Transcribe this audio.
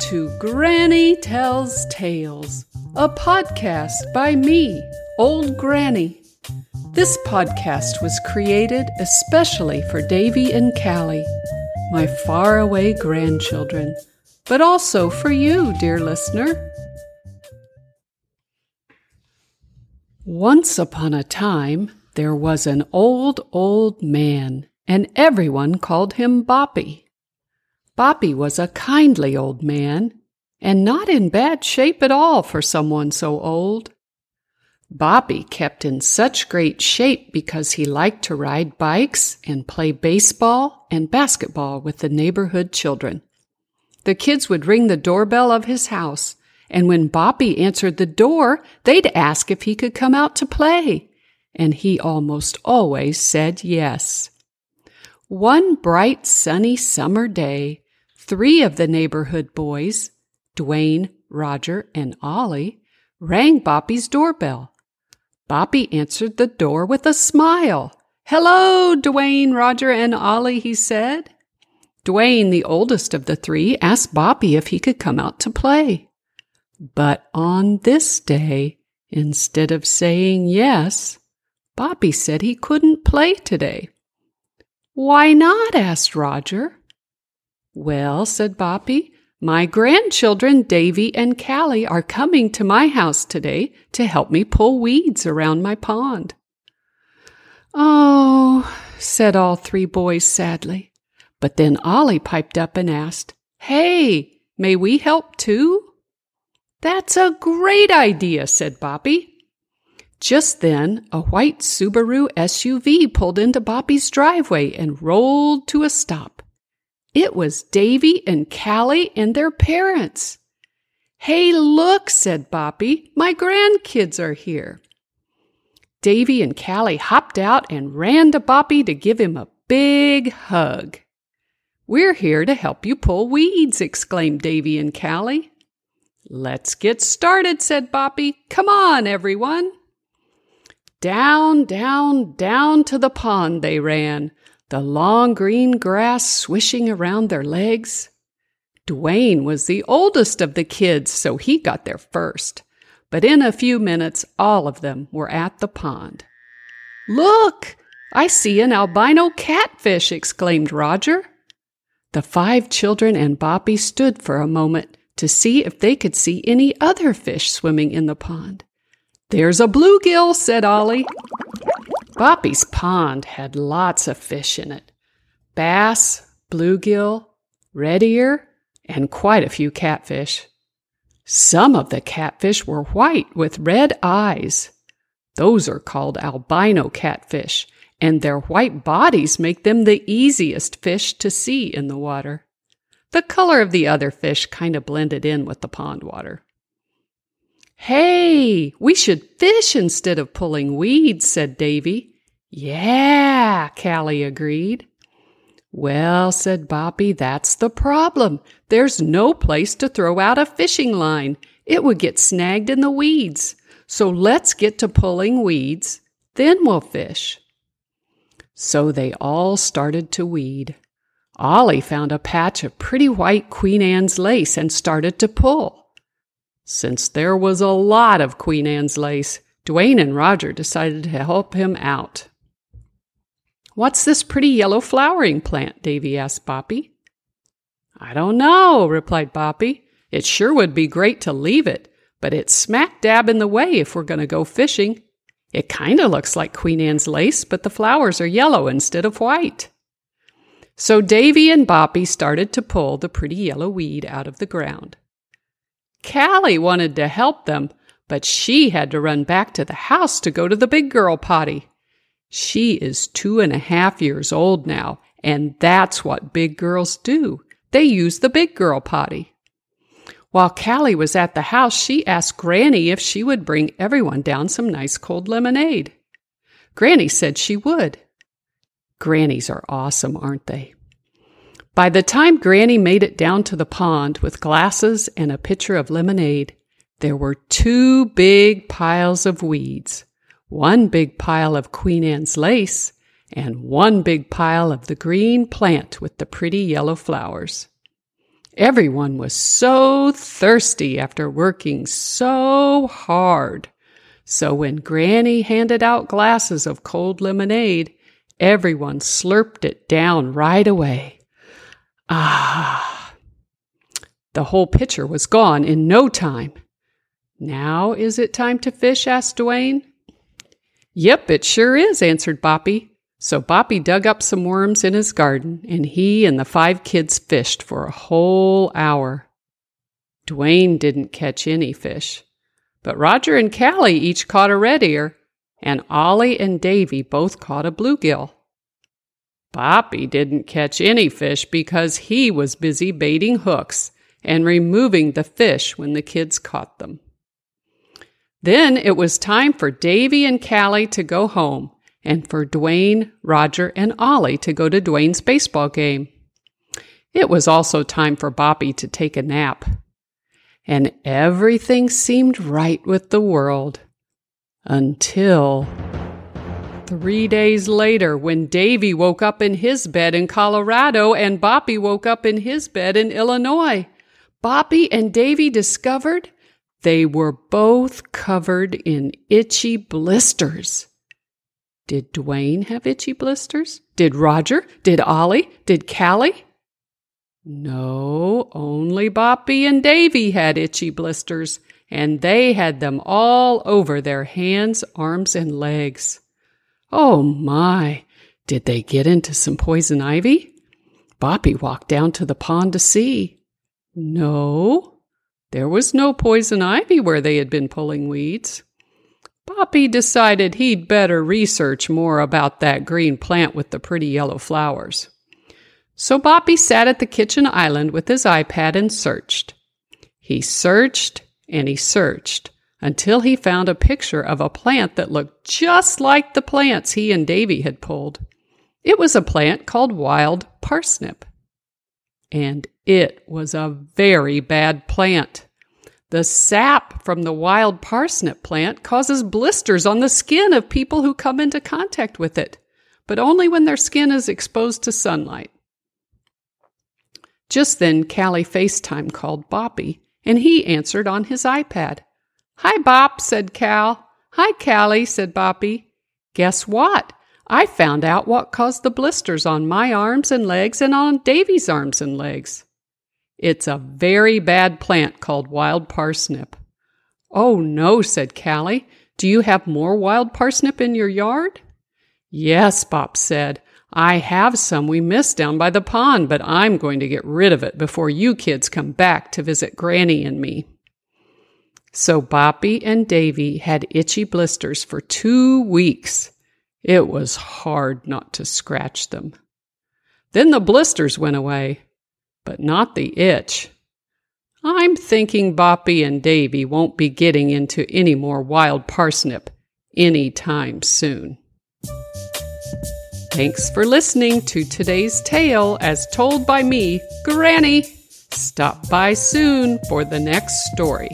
To Granny Tells Tales, a podcast by me, Old Granny. This podcast was created especially for Davy and Callie, my faraway grandchildren, but also for you, dear listener. Once upon a time, there was an old, old man, and everyone called him Boppy. Boppy was a kindly old man, and not in bad shape at all for someone so old. Boppy kept in such great shape because he liked to ride bikes and play baseball and basketball with the neighborhood children. The kids would ring the doorbell of his house, and when Boppy answered the door, they'd ask if he could come out to play, and he almost always said yes. One bright sunny summer day, Three of the neighborhood boys, Dwayne, Roger, and Ollie, rang Boppy's doorbell. Boppy answered the door with a smile. Hello, Dwayne, Roger, and Ollie, he said. Dwayne, the oldest of the three, asked Boppy if he could come out to play. But on this day, instead of saying yes, Boppy said he couldn't play today. Why not? asked Roger. Well, said Boppy, my grandchildren, Davy and Callie, are coming to my house today to help me pull weeds around my pond. Oh, said all three boys sadly. But then Ollie piped up and asked, Hey, may we help too? That's a great idea, said Boppy. Just then, a white Subaru SUV pulled into Boppy's driveway and rolled to a stop. It was Davy and Callie and their parents. Hey, look, said Boppy, my grandkids are here. Davy and Callie hopped out and ran to Boppy to give him a big hug. We're here to help you pull weeds, exclaimed Davy and Callie. Let's get started, said Boppy. Come on, everyone. Down, down, down to the pond they ran, the long green grass swishing around their legs. Dwayne was the oldest of the kids, so he got there first. But in a few minutes, all of them were at the pond. Look! I see an albino catfish, exclaimed Roger. The five children and Boppy stood for a moment to see if they could see any other fish swimming in the pond. There's a bluegill, said Ollie. Boppy's pond had lots of fish in it bass, bluegill, red ear, and quite a few catfish. Some of the catfish were white with red eyes. Those are called albino catfish, and their white bodies make them the easiest fish to see in the water. The color of the other fish kind of blended in with the pond water. Hey, we should fish instead of pulling weeds, said Davy. Yeah, Callie agreed. Well, said Boppy, that's the problem. There's no place to throw out a fishing line. It would get snagged in the weeds. So let's get to pulling weeds, then we'll fish. So they all started to weed. Ollie found a patch of pretty white Queen Anne's lace and started to pull. Since there was a lot of Queen Anne's lace, Dwayne and Roger decided to help him out. What's this pretty yellow flowering plant? Davy asked Boppy. I don't know, replied Boppy. It sure would be great to leave it, but it's smack dab in the way if we're going to go fishing. It kind of looks like Queen Anne's lace, but the flowers are yellow instead of white. So Davy and Boppy started to pull the pretty yellow weed out of the ground. Callie wanted to help them, but she had to run back to the house to go to the big girl potty. She is two and a half years old now, and that's what big girls do. They use the big girl potty. While Callie was at the house, she asked Granny if she would bring everyone down some nice cold lemonade. Granny said she would. Grannies are awesome, aren't they? By the time Granny made it down to the pond with glasses and a pitcher of lemonade, there were two big piles of weeds, one big pile of Queen Anne's lace, and one big pile of the green plant with the pretty yellow flowers. Everyone was so thirsty after working so hard. So when Granny handed out glasses of cold lemonade, everyone slurped it down right away. Ah! The whole pitcher was gone in no time. Now is it time to fish? asked Dwayne. Yep, it sure is, answered Boppy. So Boppy dug up some worms in his garden, and he and the five kids fished for a whole hour. Dwayne didn't catch any fish, but Roger and Callie each caught a red ear, and Ollie and Davy both caught a bluegill. Boppy didn't catch any fish because he was busy baiting hooks and removing the fish when the kids caught them. Then it was time for Davy and Callie to go home and for Dwayne, Roger, and Ollie to go to Dwayne's baseball game. It was also time for Boppy to take a nap. And everything seemed right with the world. Until three days later, when Davy woke up in his bed in Colorado and Boppy woke up in his bed in Illinois. Boppy and Davy discovered they were both covered in itchy blisters. Did Dwayne have itchy blisters? Did Roger? Did Ollie? Did Callie? No, only Boppy and Davy had itchy blisters, and they had them all over their hands, arms, and legs. Oh my! Did they get into some poison ivy? Boppy walked down to the pond to see. No, there was no poison ivy where they had been pulling weeds. Boppy decided he'd better research more about that green plant with the pretty yellow flowers. So Boppy sat at the kitchen island with his iPad and searched. He searched and he searched until he found a picture of a plant that looked just like the plants he and Davy had pulled. It was a plant called wild parsnip. And it was a very bad plant. The sap from the wild parsnip plant causes blisters on the skin of people who come into contact with it, but only when their skin is exposed to sunlight. Just then, Callie FaceTime called Boppy, and he answered on his iPad. Hi, Bop, said Cal. Hi, Callie, said Boppy. Guess what? I found out what caused the blisters on my arms and legs and on Davy's arms and legs. It's a very bad plant called wild parsnip. Oh, no, said Callie. Do you have more wild parsnip in your yard? Yes, Bop said. I have some we missed down by the pond, but I'm going to get rid of it before you kids come back to visit Granny and me. So Boppy and Davy had itchy blisters for two weeks. It was hard not to scratch them. Then the blisters went away, but not the itch. I'm thinking Boppy and Davy won't be getting into any more wild parsnip any time soon. Thanks for listening to today's tale as told by me, Granny. Stop by soon for the next story.